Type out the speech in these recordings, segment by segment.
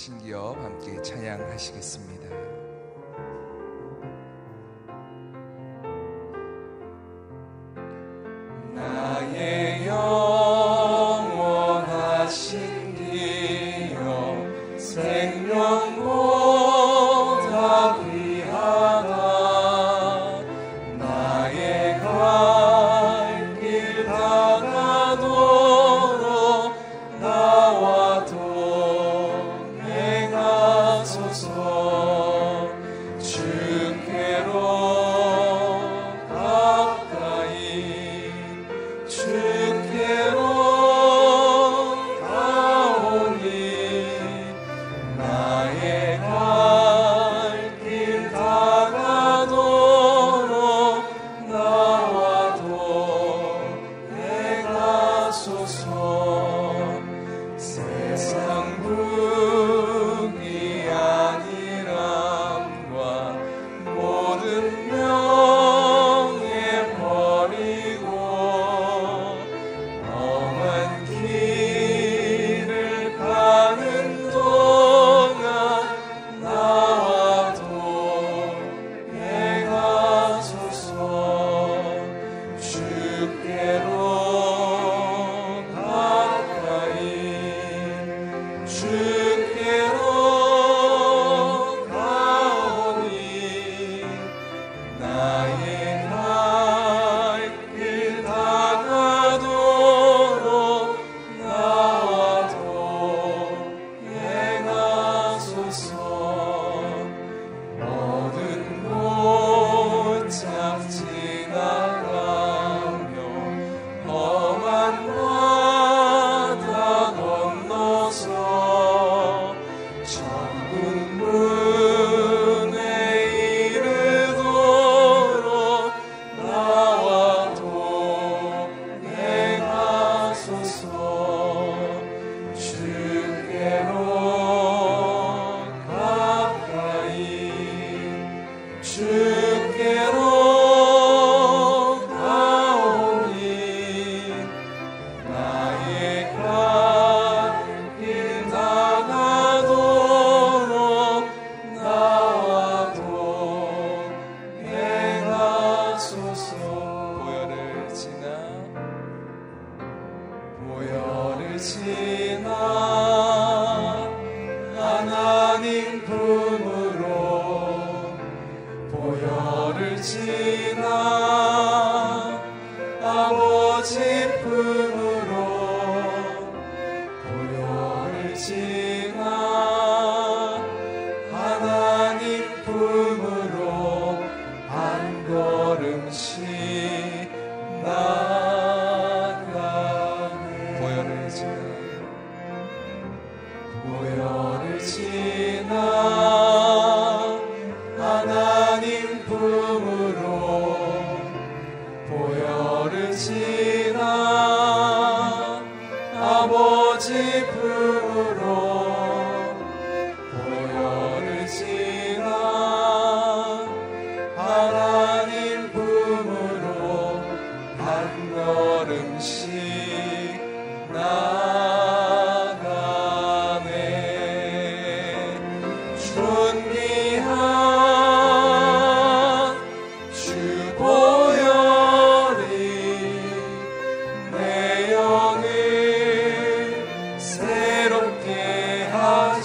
영원하신 기업 함께 찬양하시겠습니다.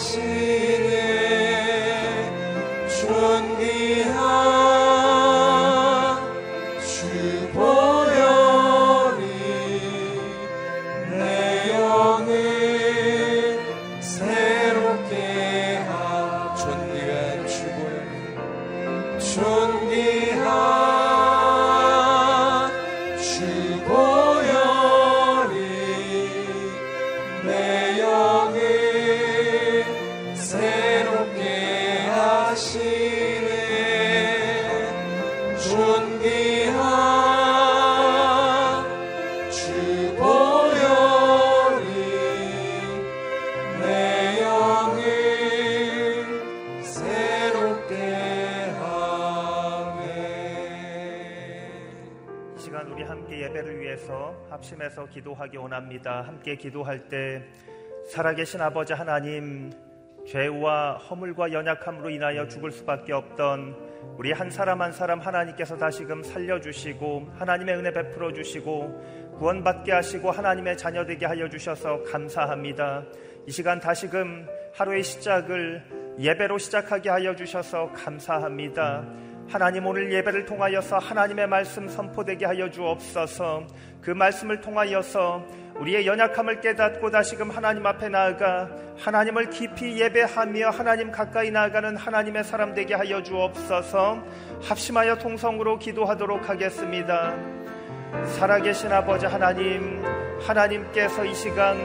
기 함께 기도할 때 살아계신 아버지 하나님 죄와 허물과 연약함으로 인하여 죽을 수밖에 없던 우리 한 사람 한 사람 하나님께서 다시금 살려주시고 하나님의 은혜 베풀어 주시고 구원받게 하시고 하나님의 자녀 되게 하여 주셔서 감사합니다. 이 시간 다시금 하루의 시작을 예배로 시작하게 하여 주셔서 감사합니다. 하나님 오늘 예배를 통하여서 하나님의 말씀 선포되게 하여 주옵소서. 그 말씀을 통하여서 우리의 연약함을 깨닫고 다시금 하나님 앞에 나아가 하나님을 깊이 예배하며 하나님 가까이 나아가는 하나님의 사람 되게 하여 주옵소서. 합심하여 통성으로 기도하도록 하겠습니다. 살아계신 아버지 하나님, 하나님께서 이 시간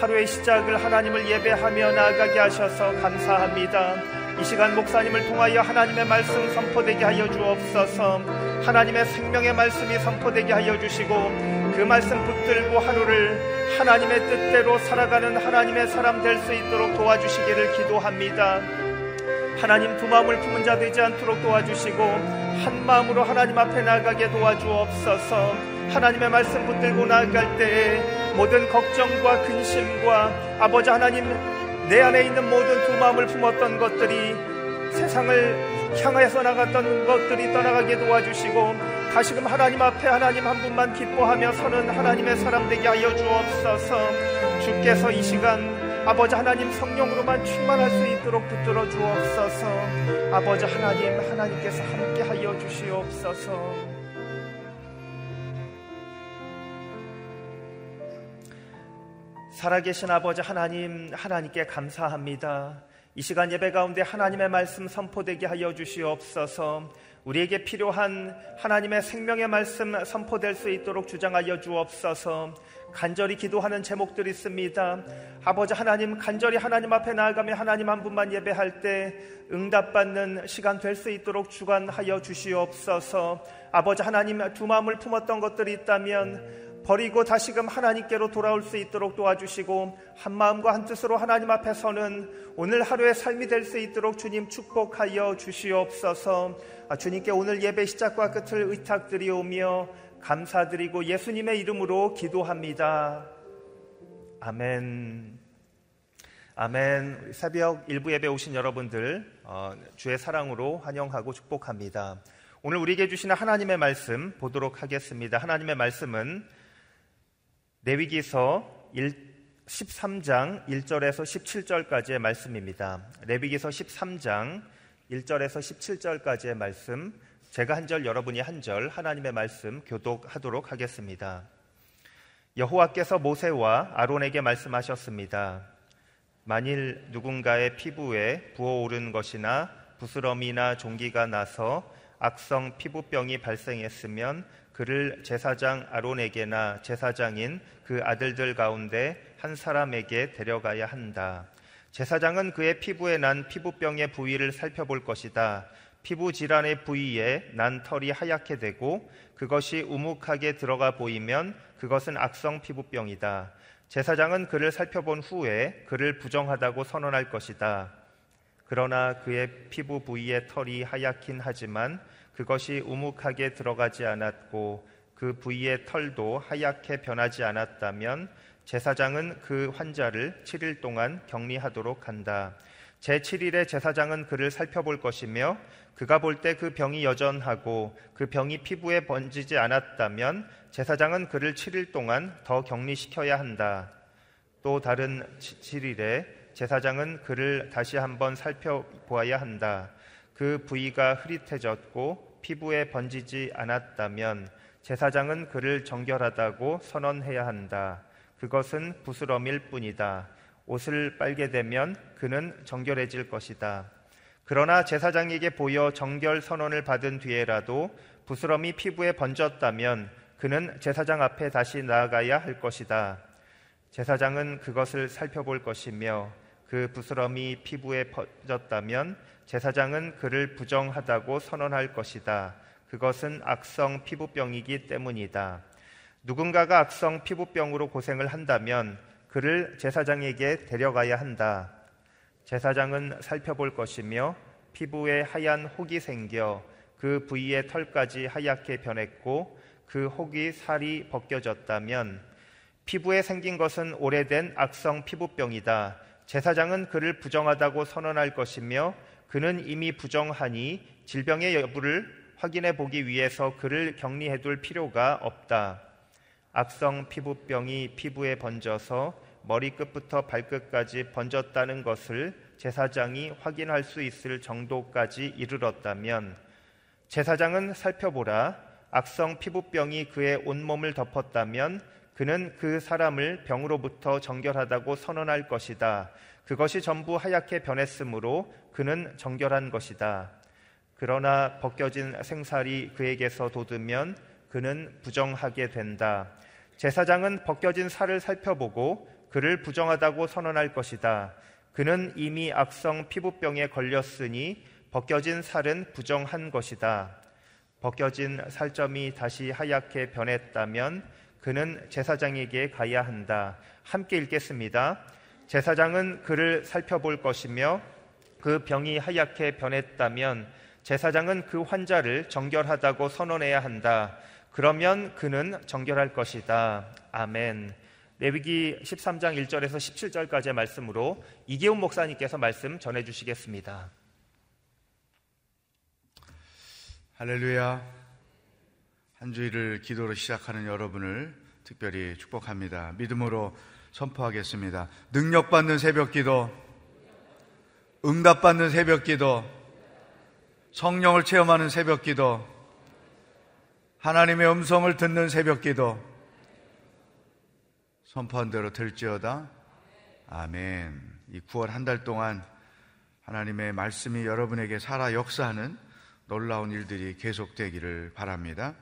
하루의 시작을 하나님을 예배하며 나아가게 하셔서 감사합니다. 이 시간 목사님을 통하여 하나님의 말씀 선포되게 하여 주옵소서. 하나님의 생명의 말씀이 선포되게 하여 주시고 그 말씀 붙들고 하루를 하나님의 뜻대로 살아가는 하나님의 사람 될 수 있도록 도와주시기를 기도합니다. 하나님 두 마음을 품은 자 되지 않도록 도와주시고 한 마음으로 하나님 앞에 나가게 도와주옵소서. 하나님의 말씀 붙들고 나아갈 때에 모든 걱정과 근심과 아버지 하나님 내 안에 있는 모든 두 마음을 품었던 것들이 세상을 향해서 나갔던 것들이 떠나가게 도와주시고 다시금 하나님 앞에 하나님 한 분만 기뻐하며 서는 하나님의 사람 되게 하여 주옵소서. 주께서 이 시간 아버지 하나님 성령으로만 충만할 수 있도록 붙들어 주옵소서. 아버지 하나님 하나님께서 함께 하여 주시옵소서 살아계신 아버지 하나님, 하나님께 감사합니다. 이 시간 예배 가운데 하나님의 말씀 선포되게 하여 주시옵소서. 우리에게 필요한 하나님의 생명의 말씀 선포될 수 있도록 주장하여 주옵소서. 간절히 기도하는 제목들이 있습니다. 아버지 하나님 간절히 하나님 앞에 나아가며 하나님 한 분만 예배할 때 응답받는 시간 될 수 있도록 주관하여 주시옵소서. 아버지 하나님 두 마음을 품었던 것들이 있다면 버리고 다시금 하나님께로 돌아올 수 있도록 도와주시고 한 마음과 한 뜻으로 하나님 앞에 서는 오늘 하루의 삶이 될 수 있도록 주님 축복하여 주시옵소서. 아, 주님께 오늘 예배 시작과 끝을 의탁드리오며 감사드리고 예수님의 이름으로 기도합니다. 아멘. 아멘. 새벽 일부 예배 오신 여러분들 어, 주의 사랑으로 환영하고 축복합니다. 오늘 우리에게 주시는 하나님의 말씀 보도록 하겠습니다. 하나님의 말씀은 레위기서 13장 1절에서 17절까지의 말씀입니다. 레위기서 13장 1절에서 17절까지의 말씀, 제가 한 절, 여러분이 한 절, 하나님의 말씀 교독하도록 하겠습니다. 여호와께서 모세와 아론에게 말씀하셨습니다. 만일 누군가의 피부에 부어오른 것이나 부스럼이나 종기가 나서 악성 피부병이 발생했으면 그를 제사장 아론에게나 제사장인 그 아들들 가운데 한 사람에게 데려가야 한다. 제사장은 그의 피부에 난 피부병의 부위를 살펴볼 것이다. 피부 질환의 부위에 난 털이 하얗게 되고 그것이 우묵하게 들어가 보이면 그것은 악성 피부병이다. 제사장은 그를 살펴본 후에 그를 부정하다고 선언할 것이다. 그러나 그의 피부 부위의 털이 하얗긴 하지만 그것이 우묵하게 들어가지 않았고 그 부위의 털도 하얗게 변하지 않았다면 제사장은 그 환자를 7일 동안 격리하도록 한다. 제7일에 제사장은 그를 살펴볼 것이며 그가 볼 때 그 병이 여전하고 그 병이 피부에 번지지 않았다면 제사장은 그를 7일 동안 더 격리시켜야 한다. 또 다른 7일에 제사장은 그를 다시 한번 살펴보아야 한다. 그 부위가 흐릿해졌고 피부에 번지지 않았다면 제사장은 그를 정결하다고 선언해야 한다. 그것은 부스럼일 뿐이다. 옷을 빨게 되면 그는 정결해질 것이다. 그러나 제사장에게 보여 정결 선언을 받은 뒤에라도 부스럼이 피부에 번졌다면 그는 제사장 앞에 다시 나아가야 할 것이다. 제사장은 그것을 살펴볼 것이며 그 부스럼이 피부에 번졌다면 제사장은 그를 부정하다고 선언할 것이다. 그것은 악성 피부병이기 때문이다. 누군가가 악성 피부병으로 고생을 한다면 그를 제사장에게 데려가야 한다. 제사장은 살펴볼 것이며 피부에 하얀 혹이 생겨 그 부위의 털까지 하얗게 변했고 그 혹이 살이 벗겨졌다면 피부에 생긴 것은 오래된 악성 피부병이다. 제사장은 그를 부정하다고 선언할 것이며 그는 이미 부정하니 질병의 여부를 확인해 보기 위해서 그를 격리해 둘 필요가 없다. 악성 피부병이 피부에 번져서 머리끝부터 발끝까지 번졌다는 것을 제사장이 확인할 수 있을 정도까지 이르렀다면 제사장은 살펴보라 악성 피부병이 그의 온몸을 덮었다면 그는 그 사람을 병으로부터 정결하다고 선언할 것이다. 그것이 전부 하얗게 변했으므로 그는 정결한 것이다. 그러나 벗겨진 생살이 그에게서 돋으면 그는 부정하게 된다. 제사장은 벗겨진 살을 살펴보고 그를 부정하다고 선언할 것이다. 그는 이미 악성 피부병에 걸렸으니 벗겨진 살은 부정한 것이다. 벗겨진 살점이 다시 하얗게 변했다면 그는 제사장에게 가야 한다. 함께 읽겠습니다. 제사장은 그를 살펴볼 것이며 그 병이 하얗게 변했다면 제사장은 그 환자를 정결하다고 선언해야 한다. 그러면 그는 정결할 것이다. 아멘. 레위기 13장 1절에서 17절까지의 말씀으로 이기훈 목사님께서 말씀 전해 주시겠습니다. 할렐루야. 한 주일을 기도로 시작하는 여러분을 특별히 축복합니다. 믿음으로 선포하겠습니다. 능력받는 새벽 기도, 응답받는 새벽 기도, 성령을 체험하는 새벽 기도, 하나님의 음성을 듣는 새벽 기도, 선포한 대로 될지어다. 아멘. 이 9월 한 달 동안 하나님의 말씀이 여러분에게 살아 역사하는 놀라운 일들이 계속되기를 바랍니다.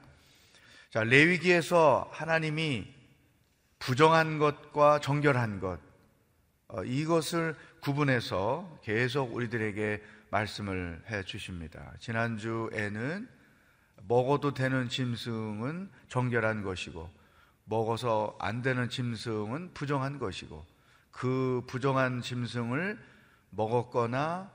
자, 레위기에서 하나님이 부정한 것과 정결한 것, 어, 이것을 구분해서 계속 우리들에게 말씀을 해 주십니다. 지난주에는 먹어도 되는 짐승은 정결한 것이고, 먹어서 안 되는 짐승은 부정한 것이고, 그 부정한 짐승을 먹었거나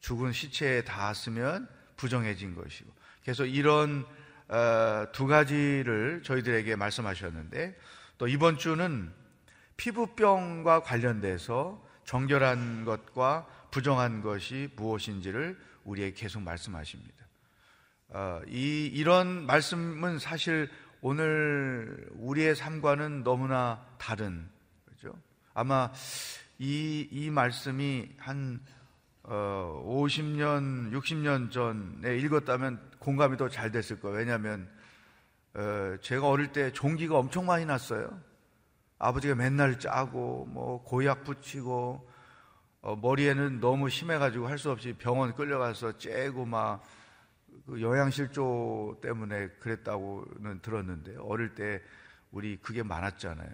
죽은 시체에 닿았으면 부정해진 것이고, 그래서 이런 어, 두 가지를 저희들에게 말씀하셨는데, 또 이번 주는 피부병과 관련돼서 정결한 것과 부정한 것이 무엇인지를 우리에게 계속 말씀하십니다. 어, 이, 이런 말씀은 사실 오늘 우리의 삶과는 너무나 다른, 그죠? 아마 이, 이 말씀이 한 어, 50년, 60년 전에 읽었다면 공감이 더 잘 됐을 거예요. 왜냐하면 어, 제가 어릴 때 종기가 엄청 많이 났어요. 아버지가 맨날 짜고 뭐 고약 붙이고 어, 머리에는 너무 심해가지고 할 수 없이 병원 끌려가서 째고 막 그 영양실조 때문에 그랬다고는 들었는데 어릴 때 우리 그게 많았잖아요.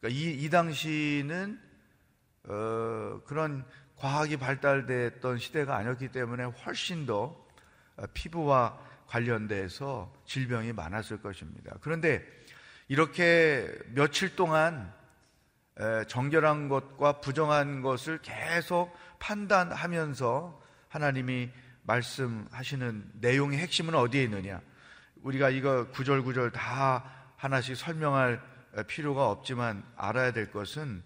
그러니까 이, 이 당시는 어, 그런 과학이 발달됐던 시대가 아니었기 때문에 훨씬 더 피부와 관련돼서 질병이 많았을 것입니다. 그런데 이렇게 며칠 동안 정결한 것과 부정한 것을 계속 판단하면서 하나님이 말씀하시는 내용의 핵심은 어디에 있느냐? 우리가 이거 구절구절 다 하나씩 설명할 필요가 없지만 알아야 될 것은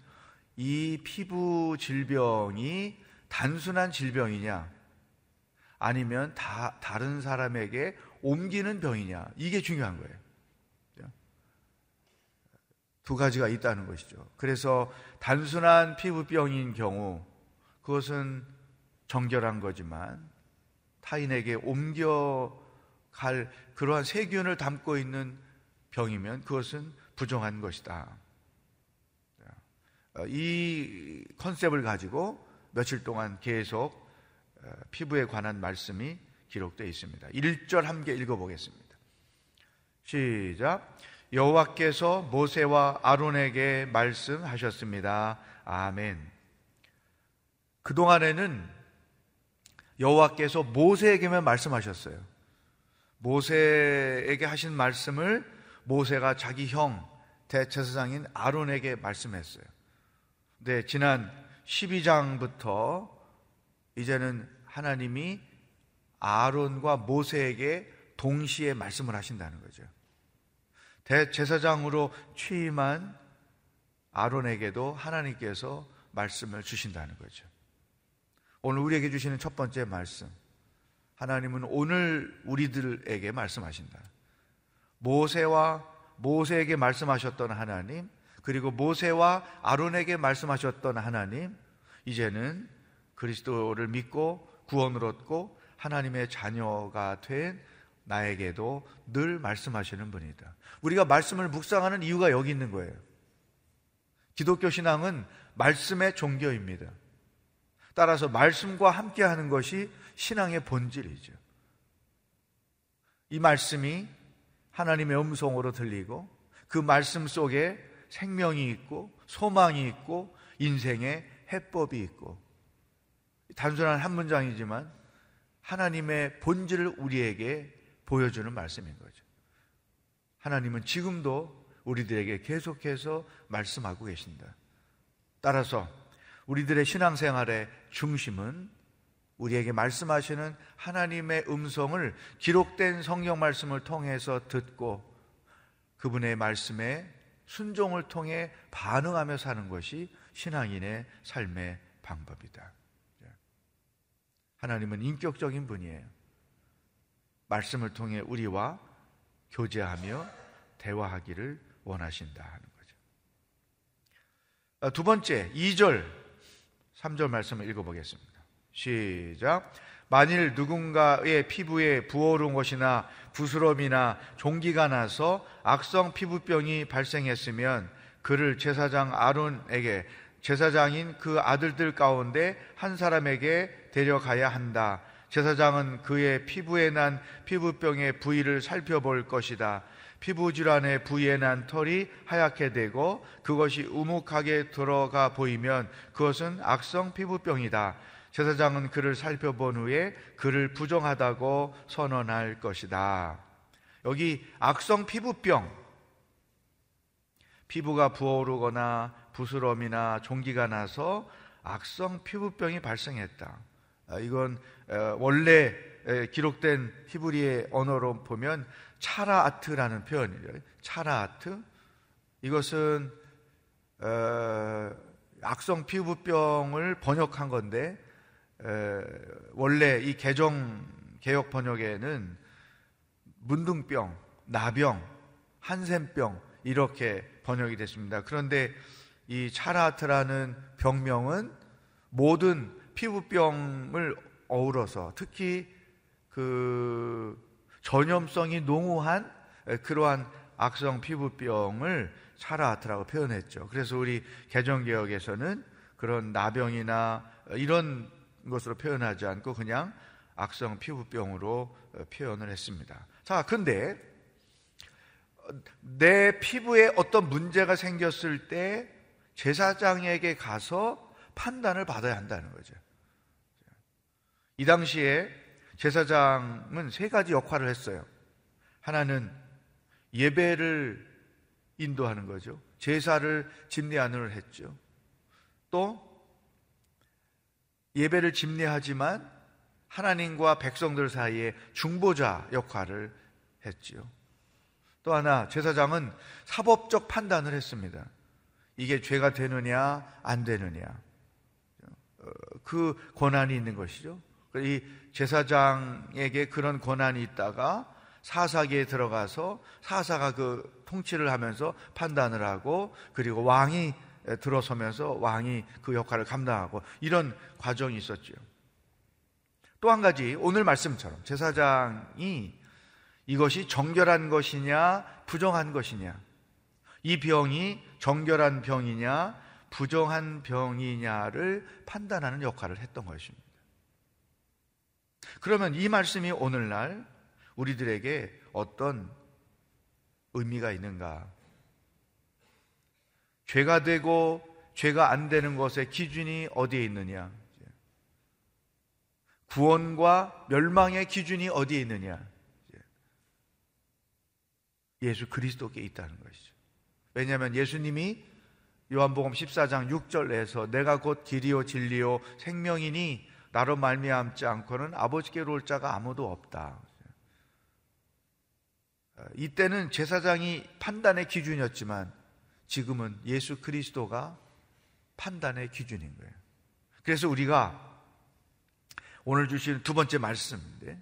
이 피부 질병이 단순한 질병이냐? 아니면 다, 다른 사람에게 옮기는 병이냐. 이게 중요한 거예요. 두 가지가 있다는 것이죠. 그래서 단순한 피부병인 경우 그것은 정결한 거지만 타인에게 옮겨갈 그러한 세균을 담고 있는 병이면 그것은 부정한 것이다. 이 컨셉을 가지고 며칠 동안 계속 어, 피부에 관한 말씀이 기록되어 있습니다. 1절 함께 읽어보겠습니다. 시작. 여호와께서 모세와 아론에게 말씀하셨습니다. 아멘. 그동안에는 여호와께서 모세에게만 말씀하셨어요. 모세에게 하신 말씀을 모세가 자기 형 대제사장인 아론에게 말씀했어요. 네, 지난 12장부터 이제는 하나님이 아론과 모세에게 동시에 말씀을 하신다는 거죠. 대제사장으로 취임한 아론에게도 하나님께서 말씀을 주신다는 거죠. 오늘 우리에게 주시는 첫 번째 말씀. 하나님은 오늘 우리들에게 말씀하신다. 모세와 모세에게 말씀하셨던 하나님, 그리고 모세와 아론에게 말씀하셨던 하나님, 이제는 그리스도를 믿고 구원을 얻고 하나님의 자녀가 된 나에게도 늘 말씀하시는 분이다. 우리가 말씀을 묵상하는 이유가 여기 있는 거예요. 기독교 신앙은 말씀의 종교입니다. 따라서 말씀과 함께 하는 것이 신앙의 본질이죠. 이 말씀이 하나님의 음성으로 들리고 그 말씀 속에 생명이 있고 소망이 있고 인생의 해법이 있고 단순한 한 문장이지만 하나님의 본질을 우리에게 보여주는 말씀인 거죠. 하나님은 지금도 우리들에게 계속해서 말씀하고 계신다. 따라서 우리들의 신앙생활의 중심은 우리에게 말씀하시는 하나님의 음성을 기록된 성경 말씀을 통해서 듣고 그분의 말씀에 순종을 통해 반응하며 사는 것이 신앙인의 삶의 방법이다. 하나님은 인격적인 분이에요. 말씀을 통해 우리와 교제하며 대화하기를 원하신다 하는 거죠. 아, 두 번째, 2절, 3절 말씀을 읽어보겠습니다. 시작. 만일 누군가의 피부에 부어오른 것이나 부스럼이나 종기가 나서 악성 피부병이 발생했으면 그를 제사장 아론에게 제사장인 그 아들들 가운데 한 사람에게 데려가야 한다. 제사장은 그의 피부에 난 피부병의 부위를 살펴볼 것이다. 피부 질환의 부위에 난 털이 하얗게 되고 그것이 우묵하게 들어가 보이면 그것은 악성 피부병이다. 제사장은 그를 살펴본 후에 그를 부정하다고 선언할 것이다. 여기 악성 피부병, 피부가 부어오르거나 부스럼이나 종기가 나서 악성 피부병이 발생했다. 아, 이건 원래 기록된 히브리의 언어로 보면 차라아트라는 표현이에요. 차라아트. 이것은 악성 피부병을 번역한 건데 원래 이 개정 개혁 번역에는 문둥병, 나병, 한센병 이렇게 번역이 됐습니다. 그런데 이 차라트라는 병명은 모든 피부병을 어우러서 특히 그 전염성이 농후한 그러한 악성 피부병을 차라트라고 표현했죠. 그래서 우리 개정개혁에서는 그런 나병이나 이런 것으로 표현하지 않고 그냥 악성 피부병으로 표현을 했습니다. 자, 근데 내 피부에 어떤 문제가 생겼을 때 제사장에게 가서 판단을 받아야 한다는 거죠. 이 당시에 제사장은 세 가지 역할을 했어요. 하나는 예배를 인도하는 거죠. 제사를 집례하는 했죠. 또 예배를 집례하지만 하나님과 백성들 사이에 중보자 역할을 했지요. 또 하나 제사장은 사법적 판단을 했습니다. 이게 죄가 되느냐 안 되느냐 어, 그 권한이 있는 것이죠. 이 제사장에게 그런 권한이 있다가 사사기에 들어가서 사사가 그 통치를 하면서 판단을 하고 그리고 왕이 들어서면서 왕이 그 역할을 감당하고 이런 과정이 있었죠. 또 한 가지 오늘 말씀처럼 제사장이 이것이 정결한 것이냐 부정한 것이냐 이 병이 정결한 병이냐 부정한 병이냐를 판단하는 역할을 했던 것입니다. 그러면 이 말씀이 오늘날 우리들에게 어떤 의미가 있는가? 죄가 되고 죄가 안 되는 것의 기준이 어디에 있느냐? 구원과 멸망의 기준이 어디에 있느냐? 예수 그리스도께 있다는 것이죠. 왜냐하면 예수님이 요한복음 14장 6절에서 내가 곧 길이요 진리요 생명이니 나로 말미암지 않고는 아버지께로 올 자가 아무도 없다. 이때는 제사장이 판단의 기준이었지만 지금은 예수 그리스도가 판단의 기준인 거예요. 그래서 우리가 오늘 주신 두 번째 말씀인데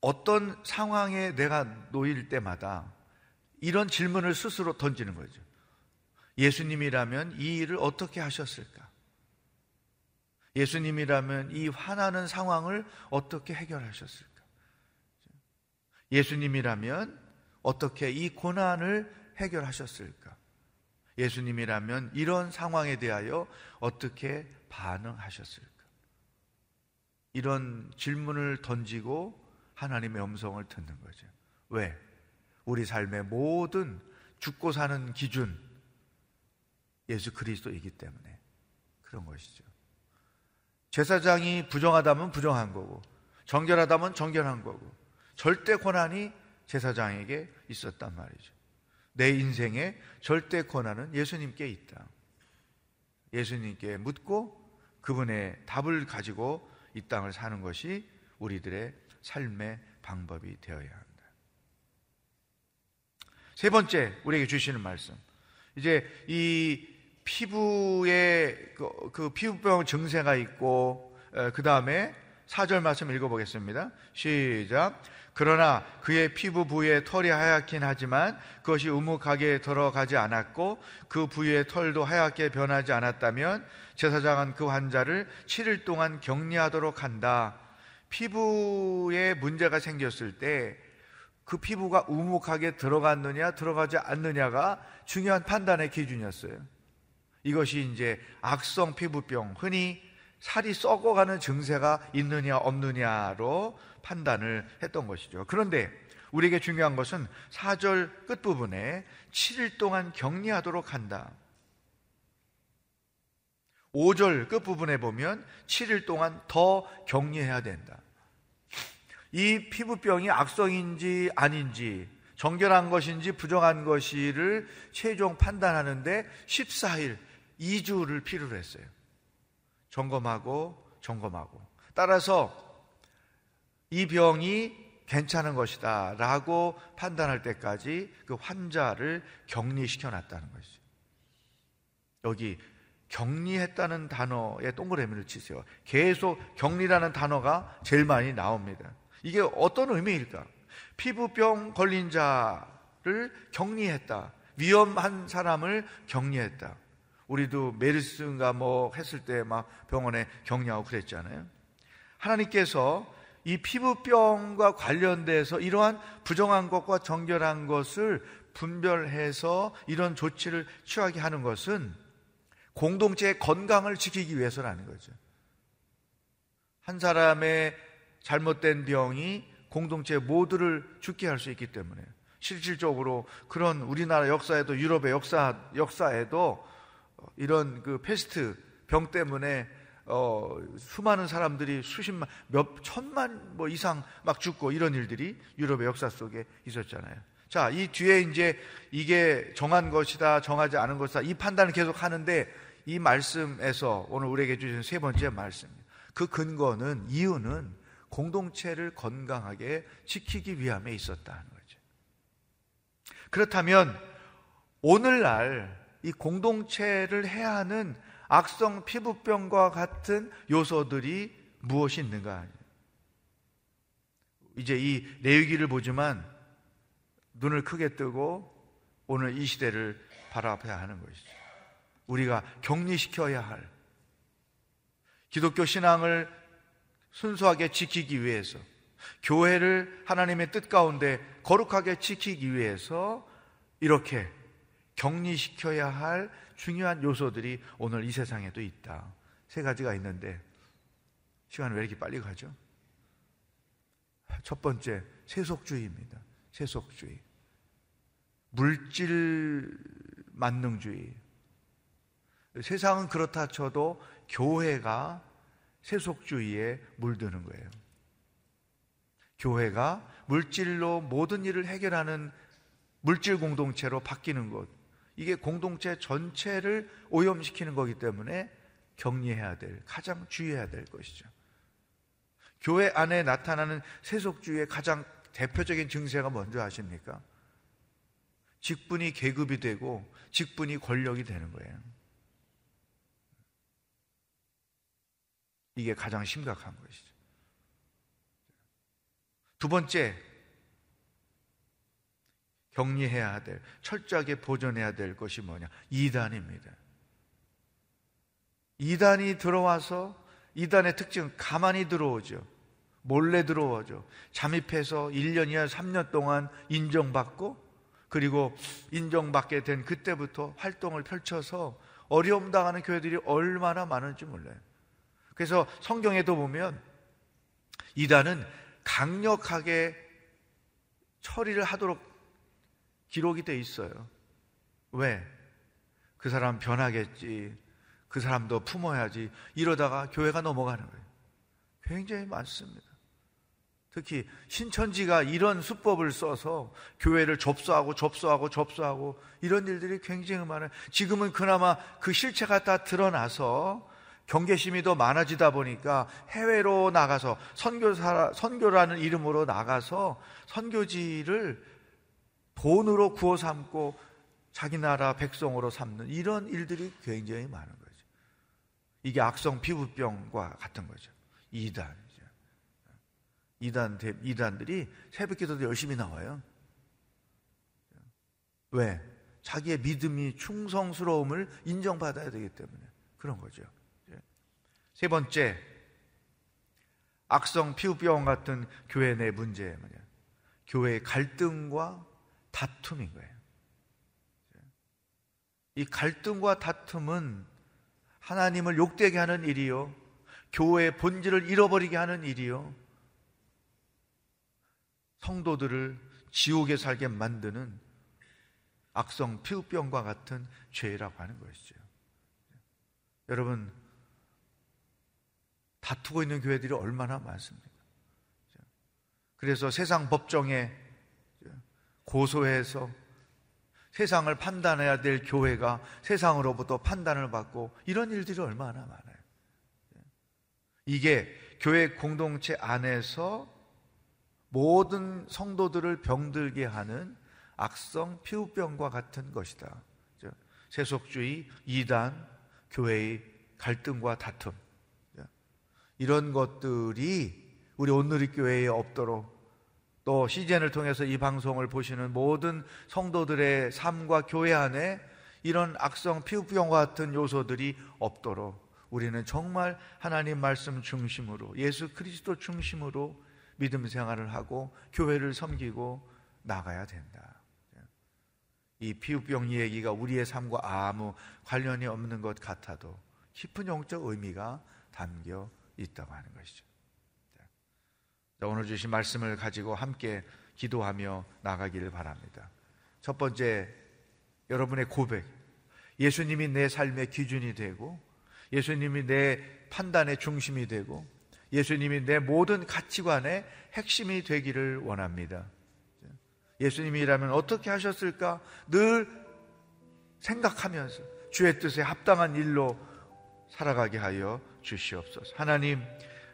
어떤 상황에 내가 놓일 때마다 이런 질문을 스스로 던지는 거죠. 예수님이라면 이 일을 어떻게 하셨을까? 예수님이라면 이 화나는 상황을 어떻게 해결하셨을까? 예수님이라면 어떻게 이 고난을 해결하셨을까? 예수님이라면 이런 상황에 대하여 어떻게 반응하셨을까? 이런 질문을 던지고 하나님의 음성을 듣는 거죠. 왜? 우리 삶의 모든 죽고 사는 기준, 예수 그리스도이기 때문에 그런 것이죠. 제사장이 부정하다면 부정한 거고, 정결하다면 정결한 거고, 절대 권한이 제사장에게 있었단 말이죠. 내 인생에 절대 권한은 예수님께 있다. 예수님께 묻고 그분의 답을 가지고 이 땅을 사는 것이 우리들의 삶의 방법이 되어야 한다. 세 번째, 우리에게 주시는 말씀. 이제 이 피부에 그, 그 피부병 증세가 있고, 그 다음에 4절 말씀 읽어보겠습니다. 시작. 그러나 그의 피부 부위에 털이 하얗긴 하지만 그것이 우묵하게 들어가지 않았고 그 부위의 털도 하얗게 변하지 않았다면 제사장은 그 환자를 7일 동안 격리하도록 한다. 피부에 문제가 생겼을 때 그 피부가 우묵하게 들어갔느냐 들어가지 않느냐가 중요한 판단의 기준이었어요. 이것이 이제 악성 피부병, 흔히 살이 썩어가는 증세가 있느냐 없느냐로 판단을 했던 것이죠. 그런데 우리에게 중요한 것은 4절 끝부분에 7일 동안 격리하도록 한다. 5절 끝부분에 보면 7일 동안 더 격리해야 된다. 이 피부병이 악성인지 아닌지 정결한 것인지 부정한 것이를 최종 판단하는데 14일, 2주를 필요로 했어요. 점검하고 점검하고. 따라서 이 병이 괜찮은 것이다 라고 판단할 때까지 그 환자를 격리시켜 놨다는 것이죠. 여기 격리했다는 단어에 동그라미를 치세요. 계속 격리라는 단어가 제일 많이 나옵니다. 이게 어떤 의미일까? 피부병 걸린 자를 격리했다. 위험한 사람을 격리했다. 우리도 메르스인가 뭐 했을 때 막 병원에 격리하고 그랬잖아요. 하나님께서 이 피부병과 관련돼서 이러한 부정한 것과 정결한 것을 분별해서 이런 조치를 취하게 하는 것은 공동체의 건강을 지키기 위해서라는 거죠. 한 사람의 잘못된 병이 공동체 모두를 죽게 할 수 있기 때문에 실질적으로 그런 우리나라 역사에도 유럽의 역사 역사에도 이런 그 패스트 병 때문에 어, 수많은 사람들이 수십만, 몇 천만 뭐 이상 막 죽고 이런 일들이 유럽의 역사 속에 있었잖아요. 자, 이 뒤에 이제 이게 정한 것이다, 정하지 않은 것이다, 이 판단을 계속 하는데 이 말씀에서 오늘 우리에게 주신 세 번째 말씀입니다. 그 근거는, 이유는 공동체를 건강하게 지키기 위함에 있었다는 거죠. 그렇다면 오늘날 이 공동체를 해야 하는 악성 피부병과 같은 요소들이 무엇이 있는가? 이제 이 레위기를 보지만 눈을 크게 뜨고 오늘 이 시대를 바라봐야 하는 것이죠. 우리가 격리시켜야 할 기독교 신앙을 순수하게 지키기 위해서 교회를 하나님의 뜻 가운데 거룩하게 지키기 위해서 이렇게 격리시켜야 할 중요한 요소들이 오늘 이 세상에도 있다. 세 가지가 있는데 시간이 왜 이렇게 빨리 가죠? 첫 번째, 세속주의입니다. 세속주의. 물질 만능주의. 세상은 그렇다 쳐도 교회가 세속주의에 물드는 거예요. 교회가 물질로 모든 일을 해결하는 물질 공동체로 바뀌는 것. 이게 공동체 전체를 오염시키는 거기 때문에 격리해야 될, 가장 주의해야 될 것이죠. 교회 안에 나타나는 세속주의의 가장 대표적인 증세가 뭔지 아십니까? 직분이 계급이 되고 직분이 권력이 되는 거예요. 이게 가장 심각한 것이죠. 두 번째, 격리해야 될, 철저하게 보존해야 될 것이 뭐냐? 이단입니다. 이단이 들어와서 이단의 특징은 가만히 들어오죠. 몰래 들어오죠. 잠입해서 1년이나 3년 동안 인정받고 그리고 인정받게 된 그때부터 활동을 펼쳐서 어려움 당하는 교회들이 얼마나 많은지 몰라요. 그래서 성경에도 보면 이단은 강력하게 처리를 하도록 기록이 돼 있어요. 왜? 그 사람 변하겠지. 그 사람도 품어야지. 이러다가 교회가 넘어가는 거예요. 굉장히 많습니다. 특히 신천지가 이런 수법을 써서 교회를 접수하고 접수하고 접수하고 이런 일들이 굉장히 많아요. 지금은 그나마 그 실체가 다 드러나서 경계심이 더 많아지다 보니까 해외로 나가서 선교사 선교라는 이름으로 나가서 선교지를 돈으로 구워 삼고 자기 나라 백성으로 삼는 이런 일들이 굉장히 많은 거죠. 이게 악성 피부병과 같은 거죠. 이단이죠. 이단 이단들이 새벽 기도도 열심히 나와요. 왜? 자기의 믿음이 충성스러움을 인정받아야 되기 때문에 그런 거죠. 세 번째, 악성 피부병 같은 교회 내 문제? 교회의 갈등과 다툼인 거예요. 이 갈등과 다툼은 하나님을 욕되게 하는 일이요. 교회의 본질을 잃어버리게 하는 일이요. 성도들을 지옥에 살게 만드는 악성 피부병과 같은 죄라고 하는 것이죠. 여러분, 다투고 있는 교회들이 얼마나 많습니까? 그래서 세상 법정에 고소해서 세상을 판단해야 될 교회가 세상으로부터 판단을 받고 이런 일들이 얼마나 많아요. 이게 교회 공동체 안에서 모든 성도들을 병들게 하는 악성 피부병과 같은 것이다. 세속주의, 이단, 교회의 갈등과 다툼. 이런 것들이 우리 온누리 교회에 없도록 또 시즌을 통해서 이 방송을 보시는 모든 성도들의 삶과 교회 안에 이런 악성 피부병과 같은 요소들이 없도록 우리는 정말 하나님 말씀 중심으로 예수 그리스도 중심으로 믿음 생활을 하고 교회를 섬기고 나가야 된다. 이 피부병 얘기가 우리의 삶과 아무 관련이 없는 것 같아도 깊은 영적 의미가 담겨 있다고 하는 것이죠. 자, 오늘 주신 말씀을 가지고 함께 기도하며 나가기를 바랍니다. 첫 번째, 여러분의 고백. 예수님이 내 삶의 기준이 되고, 예수님이 내 판단의 중심이 되고, 예수님이 내 모든 가치관의 핵심이 되기를 원합니다. 예수님이라면 어떻게 하셨을까? 늘 생각하면서 주의 뜻에 합당한 일로 살아가게 하여 주시옵소서. 하나님,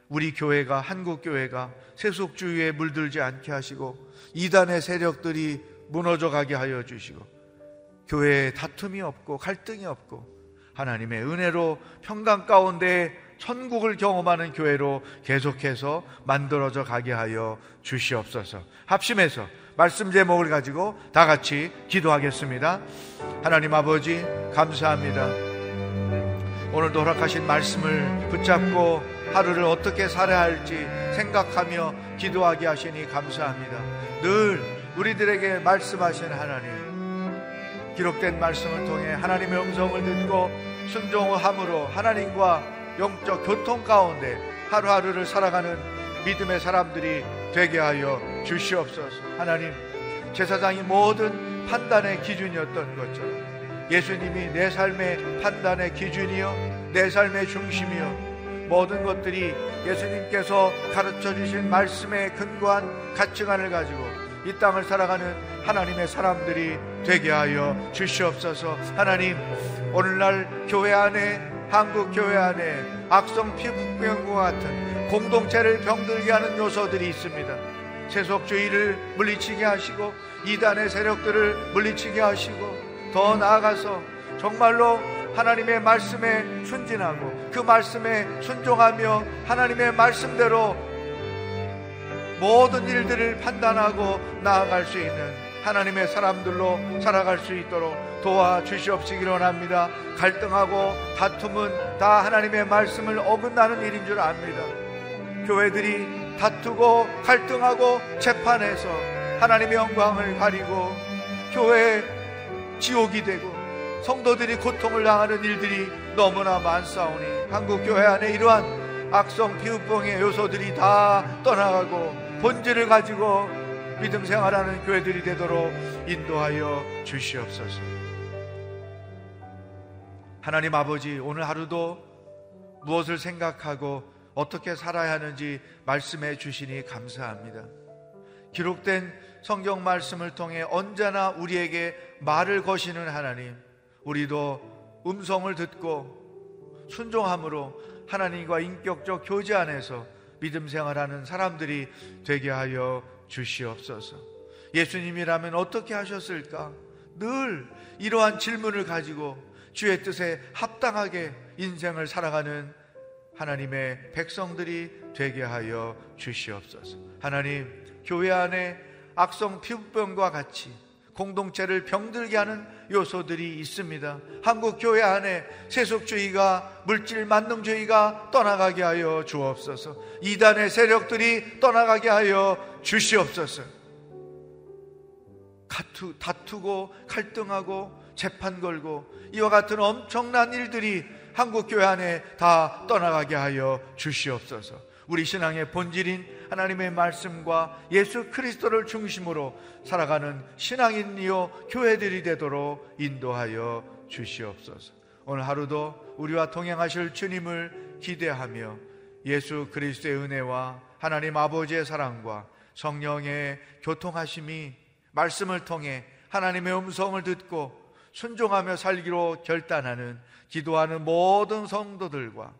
우리 교회가 한국 교회가 세속주의에 물들지 않게 하시고 이단의 세력들이 무너져 가게 하여 주시고 교회에 다툼이 없고 갈등이 없고 하나님의 은혜로 평강 가운데 천국을 경험하는 교회로 계속해서 만들어져 가게 하여 주시옵소서. 합심해서 말씀 제목을 가지고 다 같이 기도하겠습니다. 하나님 아버지 감사합니다. 오늘도 허락하신 말씀을 붙잡고 하루를 어떻게 살아야 할지 생각하며 기도하게 하시니 감사합니다. 늘 우리들에게 말씀하신 하나님, 기록된 말씀을 통해 하나님의 음성을 듣고 순종함으로 하나님과 영적 교통 가운데 하루하루를 살아가는 믿음의 사람들이 되게 하여 주시옵소서. 하나님, 제사장이 모든 판단의 기준이었던 것처럼 예수님이 내 삶의 판단의 기준이요, 내 삶의 중심이요, 모든 것들이 예수님께서 가르쳐 주신 말씀에 근거한 가치관을 가지고 이 땅을 살아가는 하나님의 사람들이 되게 하여 주시옵소서. 하나님, 오늘날 교회 안에 한국 교회 안에 악성 피부병과 같은 공동체를 병들게 하는 요소들이 있습니다. 세속주의를 물리치게 하시고 이단의 세력들을 물리치게 하시고 더 나아가서 정말로 하나님의 말씀에 순진하고 그 말씀에 순종하며 하나님의 말씀대로 모든 일들을 판단하고 나아갈 수 있는 하나님의 사람들로 살아갈 수 있도록 도와주시옵시기 원합니다. 갈등하고 다툼은 다 하나님의 말씀을 어긋나는 일인 줄 압니다. 교회들이 다투고 갈등하고 재판해서 하나님의 영광을 가리고 교회 지옥이 되고 성도들이 고통을 당하는 일들이 너무나 많사오니 한국 교회 안에 이러한 악성 피우병의 요소들이 다 떠나가고 본질을 가지고 믿음 생활하는 교회들이 되도록 인도하여 주시옵소서. 하나님 아버지, 오늘 하루도 무엇을 생각하고 어떻게 살아야 하는지 말씀해 주시니 감사합니다. 기록된 성경 말씀을 통해 언제나 우리에게 말을 거시는 하나님, 우리도 음성을 듣고 순종함으로 하나님과 인격적 교제 안에서 믿음 생활하는 사람들이 되게 하여 주시옵소서. 예수님이라면 어떻게 하셨을까? 늘 이러한 질문을 가지고 주의 뜻에 합당하게 인생을 살아가는 하나님의 백성들이 되게 하여 주시옵소서. 하나님, 교회 안에 악성 피부병과 같이 공동체를 병들게 하는 요소들이 있습니다. 한국 교회 안에 세속주의가 물질 만능주의가 떠나가게 하여 주옵소서. 이단의 세력들이 떠나가게 하여 주시옵소서. 다투, 다투고 갈등하고 재판 걸고 이와 같은 엄청난 일들이 한국 교회 안에 다 떠나가게 하여 주시옵소서. 우리 신앙의 본질인 하나님의 말씀과 예수 그리스도를 중심으로 살아가는 신앙인이요 교회들이 되도록 인도하여 주시옵소서. 오늘 하루도 우리와 동행하실 주님을 기대하며 예수 그리스도의 은혜와 하나님 아버지의 사랑과 성령의 교통하심이 말씀을 통해 하나님의 음성을 듣고 순종하며 살기로 결단하는 기도하는 모든 성도들과